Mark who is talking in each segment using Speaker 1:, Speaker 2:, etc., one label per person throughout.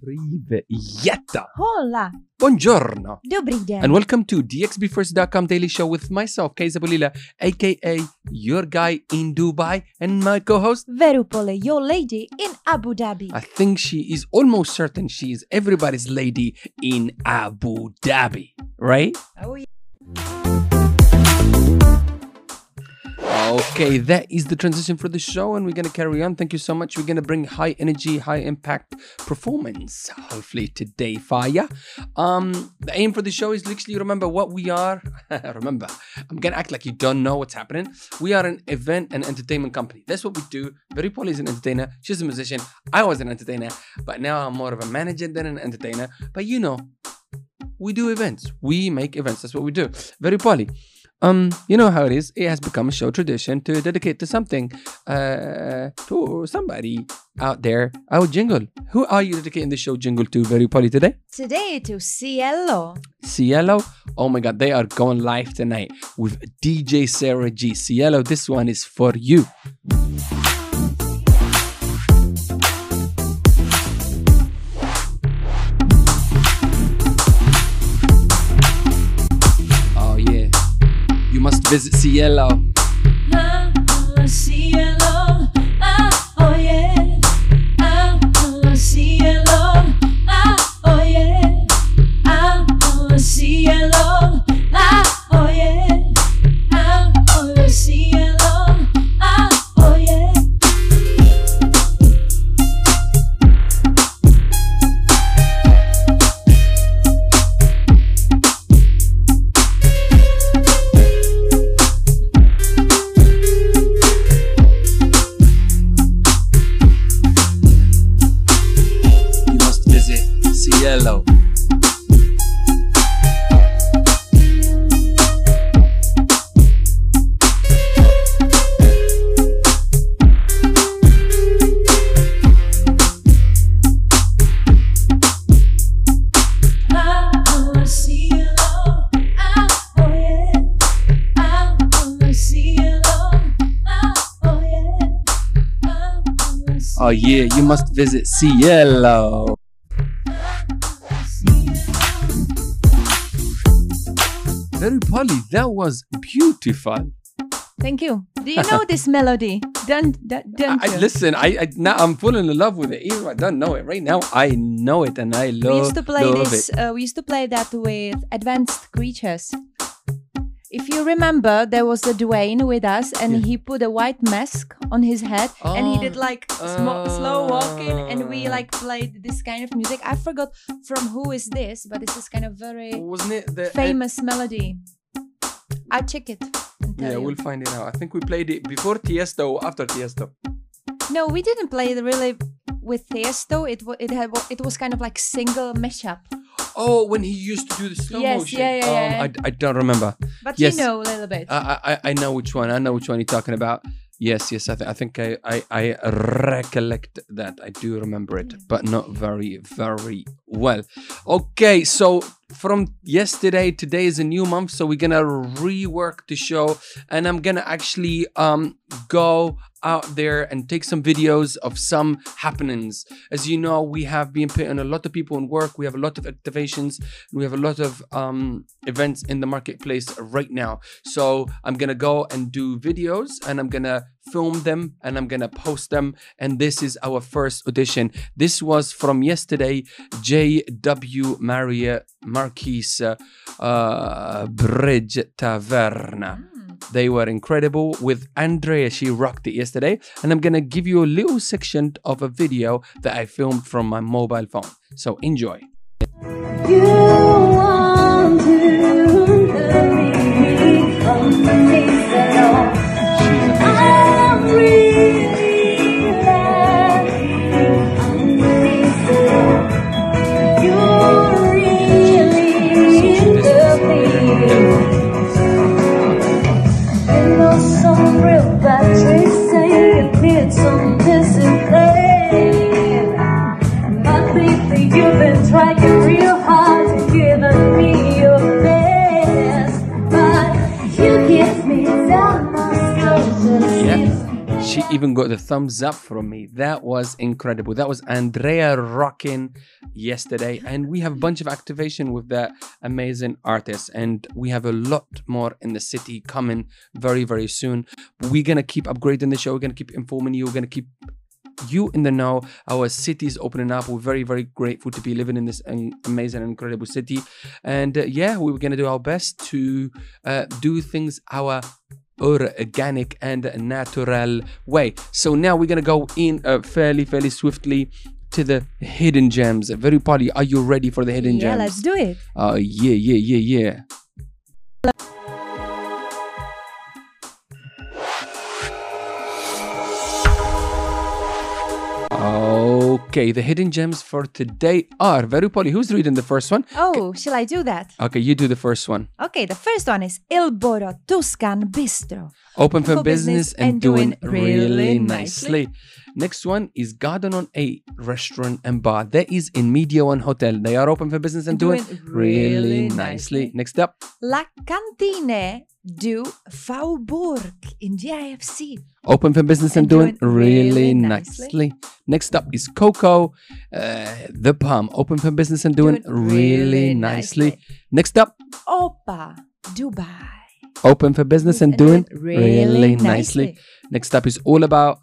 Speaker 1: Privyetta.
Speaker 2: Hola,
Speaker 1: Buongiorno.
Speaker 2: dobry den.
Speaker 1: And welcome to DXBFirst.com Daily Show with myself, Kaysa Bolila, aka your guy in Dubai, and my co-host.
Speaker 2: Verupole, your lady in Abu Dhabi.
Speaker 1: I think she is almost certain she is everybody's lady in Abu Dhabi, right?
Speaker 2: Oh, yeah.
Speaker 1: Okay, that is the transition for the show, and we're gonna carry on. Thank you so much. We're gonna bring high energy, high impact performance, hopefully today, Fire. Um, the aim for the show is literally remember what we are. remember, I'm gonna act like you don't know what's happening. We are an event and entertainment company. That's what we do. Very Polly is an entertainer. She's a musician. I was an entertainer, but now I'm more of a manager than an entertainer. But you know, we do events. We make events. That's what we do. Very Polly. Um, you know how it is. It has become a show tradition to dedicate to something, uh, to somebody out there. Our jingle. Who are you dedicating the show jingle to, Very Polly, today?
Speaker 2: Today to Cielo.
Speaker 1: Cielo. Oh my God, they are going live tonight with DJ Sarah G. Cielo, this one is for you. Visit Cielo.
Speaker 3: Ah, ah, cielo, yeah,
Speaker 1: you must visit Cielo. Very Polly, that was beautiful.
Speaker 2: Thank you. Do you know this melody? Don't, don't,
Speaker 1: I. I- listen, I, I now I'm falling in love with it. Even I don't know it right now, I know it and I love,
Speaker 2: we used to play this.
Speaker 1: it.
Speaker 2: Uh, we used to play that with advanced creatures. If you remember, there was a Dwayne with us, and
Speaker 1: Yeah.
Speaker 2: he put a white mask on his head, and he did
Speaker 1: Oh.
Speaker 2: like smo- slow walking, and we like played this kind of music. I forgot from who is this, but this is kind of very
Speaker 1: Wasn't it the
Speaker 2: famous melody. I check it.
Speaker 1: Yeah,
Speaker 2: you.
Speaker 1: we'll find it out. I think we played it before Tiesto or after Tiesto.
Speaker 2: No, we didn't play it really with Tiesto. It it had it was kind of like single mashup.
Speaker 1: Oh, when he used to do the slow
Speaker 2: Yes,
Speaker 1: motion.
Speaker 2: yeah, yeah,
Speaker 1: Um,
Speaker 2: yeah.
Speaker 1: I, I don't remember.
Speaker 2: But
Speaker 1: Yes.
Speaker 2: you know a little bit.
Speaker 1: I, I I know which one. I know which one you're talking about. Yes, yes. I, th- I think I, I I recollect that. I do remember it, but not very very well. Okay, so from yesterday, today is a new month, so we're gonna rework the show, and I'm gonna actually um go out there and take some videos of some happenings. As you know, we have been putting a lot of people in work. We have a lot of activations. We have a lot of um, events in the marketplace right now. So I'm gonna go and do videos, and I'm gonna film them, and I'm gonna post them. And this is our first audition. This was from yesterday. J.W. Marriott Marquis uh, Bridge Taverna. They were incredible with Andrea. She rocked it yesterday. And I'm to give you a little section of a video that I filmed from my mobile phone. So enjoy.
Speaker 3: You
Speaker 1: even got the thumbs up from me. That was incredible. That was Andrea rocking yesterday. And we have a bunch of activation with that amazing artist. And we have a lot more in the city coming very, very soon. We're going to keep upgrading the show. We're going to keep informing you. We're going to keep you in the know. Our city is opening up. We're very, very grateful to be living in this amazing, incredible city. And uh, yeah, we are going to do our best to uh, do things our organic and natural way. So now we're going to go in uh, fairly, fairly swiftly to the hidden gems. Very party, are you ready for the hidden
Speaker 2: yeah,
Speaker 1: gems?
Speaker 2: Yeah, let's do it.
Speaker 1: Oh, yeah, yeah, yeah, yeah. Okay, the hidden gems for today are Verupoli. Who's reading the first one?
Speaker 2: Oh, shall I do that?
Speaker 1: Okay, you do the first one.
Speaker 2: Okay, the first one is Il Borro Tuscan Bistro.
Speaker 1: Open for,
Speaker 2: For
Speaker 1: business,
Speaker 2: business
Speaker 1: and, doing,
Speaker 2: doing
Speaker 1: really,
Speaker 2: really
Speaker 1: nicely. Next one is Garden on 8 restaurant and bar. That is in Media One Hotel. They are open for business and doing,
Speaker 2: Doing
Speaker 1: really,
Speaker 2: really
Speaker 1: nicely.
Speaker 2: nicely.
Speaker 1: Next up,
Speaker 2: La Cantine du Faubourg in DIFC.
Speaker 1: open for business and,
Speaker 2: And
Speaker 1: doing,
Speaker 2: doing
Speaker 1: really,
Speaker 2: really
Speaker 1: nicely.
Speaker 2: nicely.
Speaker 1: Next up is Coco, uh, the Palm. Open for business and doing,
Speaker 2: Doing
Speaker 1: really,
Speaker 2: really
Speaker 1: nicely.
Speaker 2: nicely.
Speaker 1: Next up,
Speaker 2: Opa Dubai.
Speaker 1: open for business and
Speaker 2: And
Speaker 1: doing
Speaker 2: doing
Speaker 1: really,
Speaker 2: really
Speaker 1: nicely.
Speaker 2: nicely.
Speaker 1: Next up is all about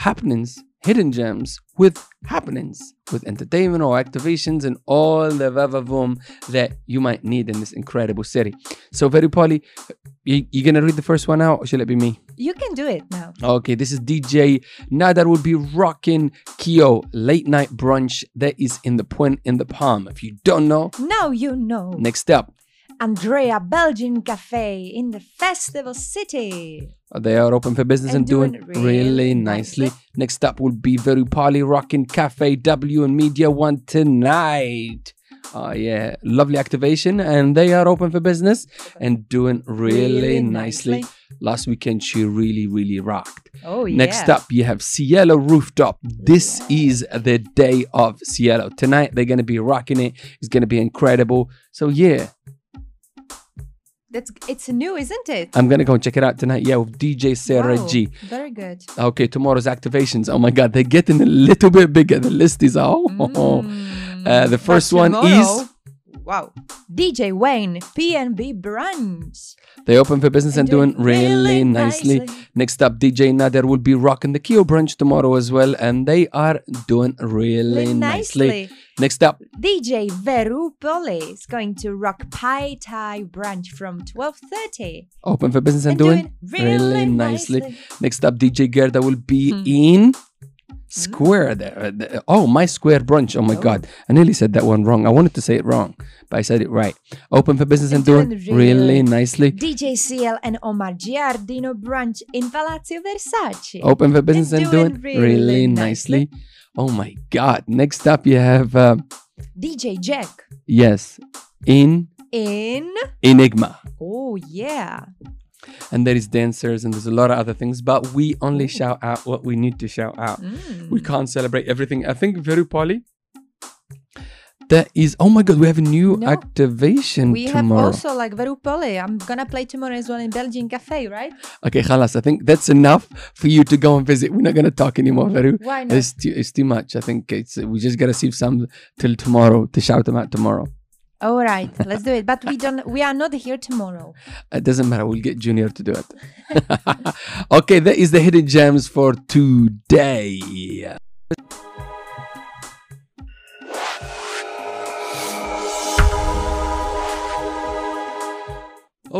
Speaker 1: happenings, hidden gems with happenings, with entertainment or activations and all the vavavoom that you might need in this incredible city. So, very Polly, you, you gonna read the first one out, or shall it be me?
Speaker 2: You can do it now.
Speaker 1: Okay, this is DJ Nadar will be rocking Kyo late night brunch that is in the Pointe in the Palm. If you don't know,
Speaker 2: Now you know.
Speaker 1: next up,
Speaker 2: Andrea Belgian Cafe in the Festival City.
Speaker 1: Uh, they are open for business and,
Speaker 2: And
Speaker 1: doing,
Speaker 2: doing
Speaker 1: really, nicely.
Speaker 2: nicely.
Speaker 1: Next up will be Very Poly Rockin' Cafe W and Media One tonight. Oh yeah, lovely activation, and they are open for business and doing really,
Speaker 2: Really
Speaker 1: nicely.
Speaker 2: nicely.
Speaker 1: Last weekend she really, really rocked.
Speaker 2: Oh, yeah.
Speaker 1: Next up, you have Cielo Rooftop. This is the day of Cielo. Tonight they're gonna be rocking it. It's gonna be incredible. So yeah,
Speaker 2: That's, it's new, isn't it?
Speaker 1: I'm gonna go and check it out tonight. Yeah, with DJ Sarah
Speaker 2: Wow,
Speaker 1: G.
Speaker 2: Very good.
Speaker 1: Okay, tomorrow's activations. Oh my God, they're getting a little bit bigger. The list is oh.
Speaker 2: Mm.
Speaker 1: Uh, the first one is
Speaker 2: Wow. DJ Wayne, PNB Brunch.
Speaker 1: they open for business and,
Speaker 2: And
Speaker 1: doing
Speaker 2: doing
Speaker 1: really,
Speaker 2: really
Speaker 1: nicely.
Speaker 2: nicely.
Speaker 1: Next up, DJ Nader will be rocking the Kyo brunch tomorrow as well, and they are doing really
Speaker 2: Really
Speaker 1: nicely.
Speaker 2: nicely.
Speaker 1: Next up,
Speaker 2: DJ Veru Poli is going to rock Pai Thai Brunch from 12.30.
Speaker 1: open for business and,
Speaker 2: And
Speaker 1: doing,
Speaker 2: doing really nicely.
Speaker 1: Next up, DJ Gerda will be
Speaker 2: Hmm.
Speaker 1: in Square there. Uh, the- Oh, my Square brunch. Oh my
Speaker 2: Oh.
Speaker 1: God, I nearly said that one wrong. I wanted to say it wrong, but I said it right. Open for business and, doing, really
Speaker 2: really-
Speaker 1: nicely.
Speaker 2: DJ CL and Omar Giardino Brunch in Palazzo Versace.
Speaker 1: open for business and, doing, really,
Speaker 2: really
Speaker 1: nicely. Oh my God. Next up, you have, um,
Speaker 2: DJ Jack
Speaker 1: yes, in
Speaker 2: in.
Speaker 1: Enigma.
Speaker 2: Oh, yeah.
Speaker 1: And there is dancers and there's a lot of other things, but we only shout out what we need to shout out.
Speaker 2: Mm.
Speaker 1: We can't celebrate everything. I think Polly. That is, oh my God, we have a new
Speaker 2: No.
Speaker 1: activation
Speaker 2: We have
Speaker 1: tomorrow.
Speaker 2: also like Veru Poli. I'm gonna play tomorrow as well in Belgian Cafe, right?
Speaker 1: okay, Khalas, I think that's enough for you to go and visit. We're not going to talk anymore, Veru.
Speaker 2: Why not?
Speaker 1: It's too, it's too much. I think it's we just gotta save some till tomorrow to shout them out tomorrow.
Speaker 2: All right, let's do it. But we don't. We are not here tomorrow.
Speaker 1: It doesn't matter. We'll get Junior to do it. okay, that is the hidden gems for today.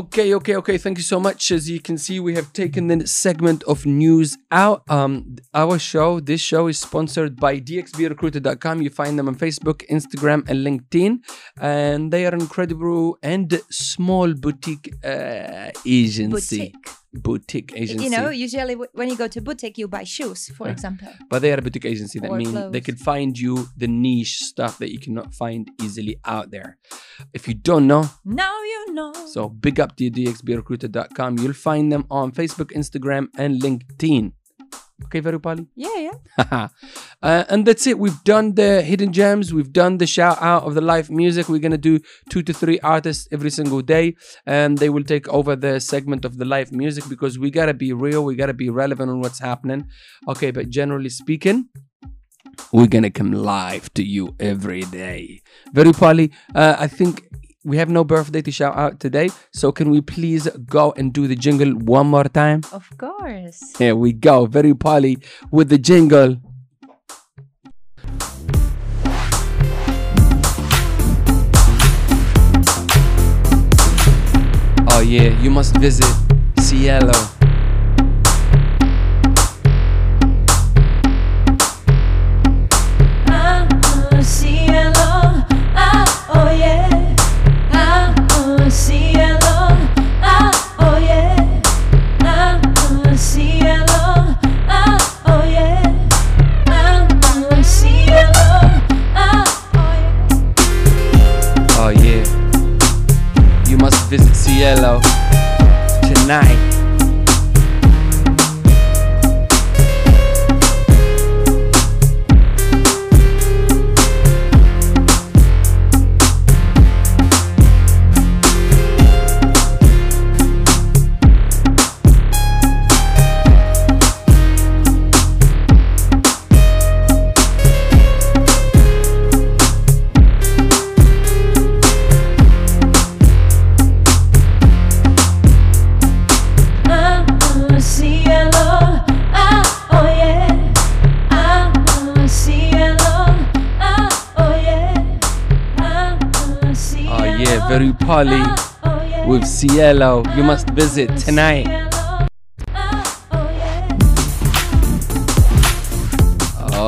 Speaker 1: Okay, okay, okay. Thank you so much. As you can see, we have taken the segment of news out. Um, our show, this show is sponsored by dxbrecruiter.com. You find them on Facebook, Instagram, and LinkedIn, and they are an incredible and small boutique uh, agency.
Speaker 2: Boutique.
Speaker 1: Boutique agency.
Speaker 2: You know, usually w- when you go to boutique, you buy shoes, for example.
Speaker 1: but they are a boutique agency. That means they could find you the niche stuff that you cannot find easily out there. If you don't know,
Speaker 2: Now you know.
Speaker 1: so big up to dxbrecruiter.com. You'll find them on Facebook, Instagram, and LinkedIn. Okay, Verupali?
Speaker 2: Yeah, yeah.
Speaker 1: uh, and that's it. We've done the hidden gems. We've done the shout out of the live music. We're gonna do two to three artists every single day, and they will take over the segment of the live music because we gotta be real. We gotta be relevant on what's happening. Okay, but generally speaking, we're gonna come live to you every day. Very Polly, uh, I think we have no birthday to shout out today, so can we please go and do the jingle one more time?
Speaker 2: Of course.
Speaker 1: Here we go, Very Polly with the jingle. Oh yeah, you must visit Cielo. Very Polly
Speaker 3: oh
Speaker 1: with Cielo. You must visit tonight.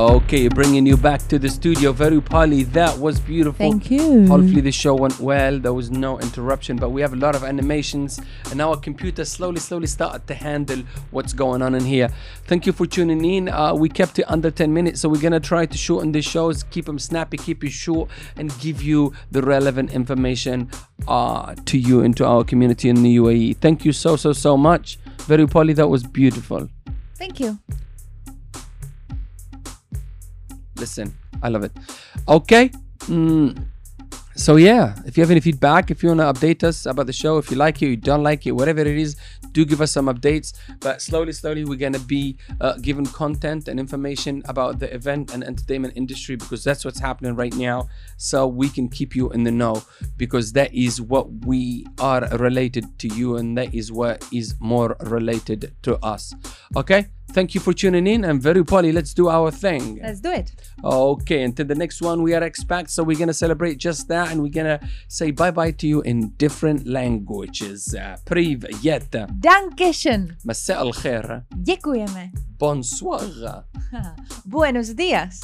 Speaker 1: Okay, bringing you back to the studio. Very Polly, that was beautiful.
Speaker 2: Thank you.
Speaker 1: Hopefully the show went well. There was no interruption, but we have a lot of animations, and our computer slowly, slowly started to handle what's going on in here. Thank you for tuning in. Uh, we kept it under 10 minutes, so we're gonna try to shorten the shows, keep them snappy, keep it short, and give you the relevant information uh, to you and to our community in the UAE. Thank you so, so, so much. Very Polly, that was beautiful.
Speaker 2: Thank you.
Speaker 1: Listen i love it. Okay mm. so yeah if you have any feedback if you want to update us about the show if you like it you don't like it whatever it is do give us some updates. But slowly slowly we're gonna be uh, giving content and information about the event and entertainment industry because that's what's happening right now so we can keep you in the know because that is what we are related to you and that is what is more related to us. Okay thank you for tuning in and very poly let's do our thing
Speaker 2: Let's do it.
Speaker 1: Okay, until the next one, we are expect. So we're gonna celebrate just that, and we're gonna say bye bye to you in different languages. Uh, Привет,
Speaker 2: Dankeschön.
Speaker 1: مساء الخير,
Speaker 2: Dziękujemy.
Speaker 1: bonsoir,
Speaker 2: Buenos días.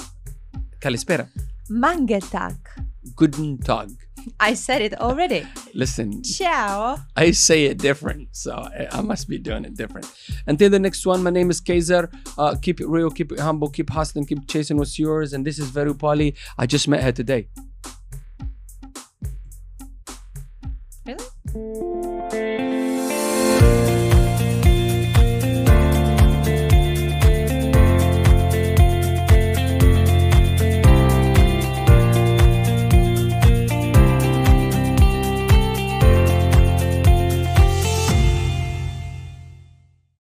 Speaker 1: kalispera,
Speaker 2: Mangetak.
Speaker 1: guten Tag.
Speaker 2: I said it already.
Speaker 1: Listen,
Speaker 2: Ciao.
Speaker 1: I say it different, so I I must be doing it different. Until the next one, my name is Kaiser. Uh, keep it real, keep it humble, keep hustling, keep chasing what's yours. And this is Veru Pali. I just met her today.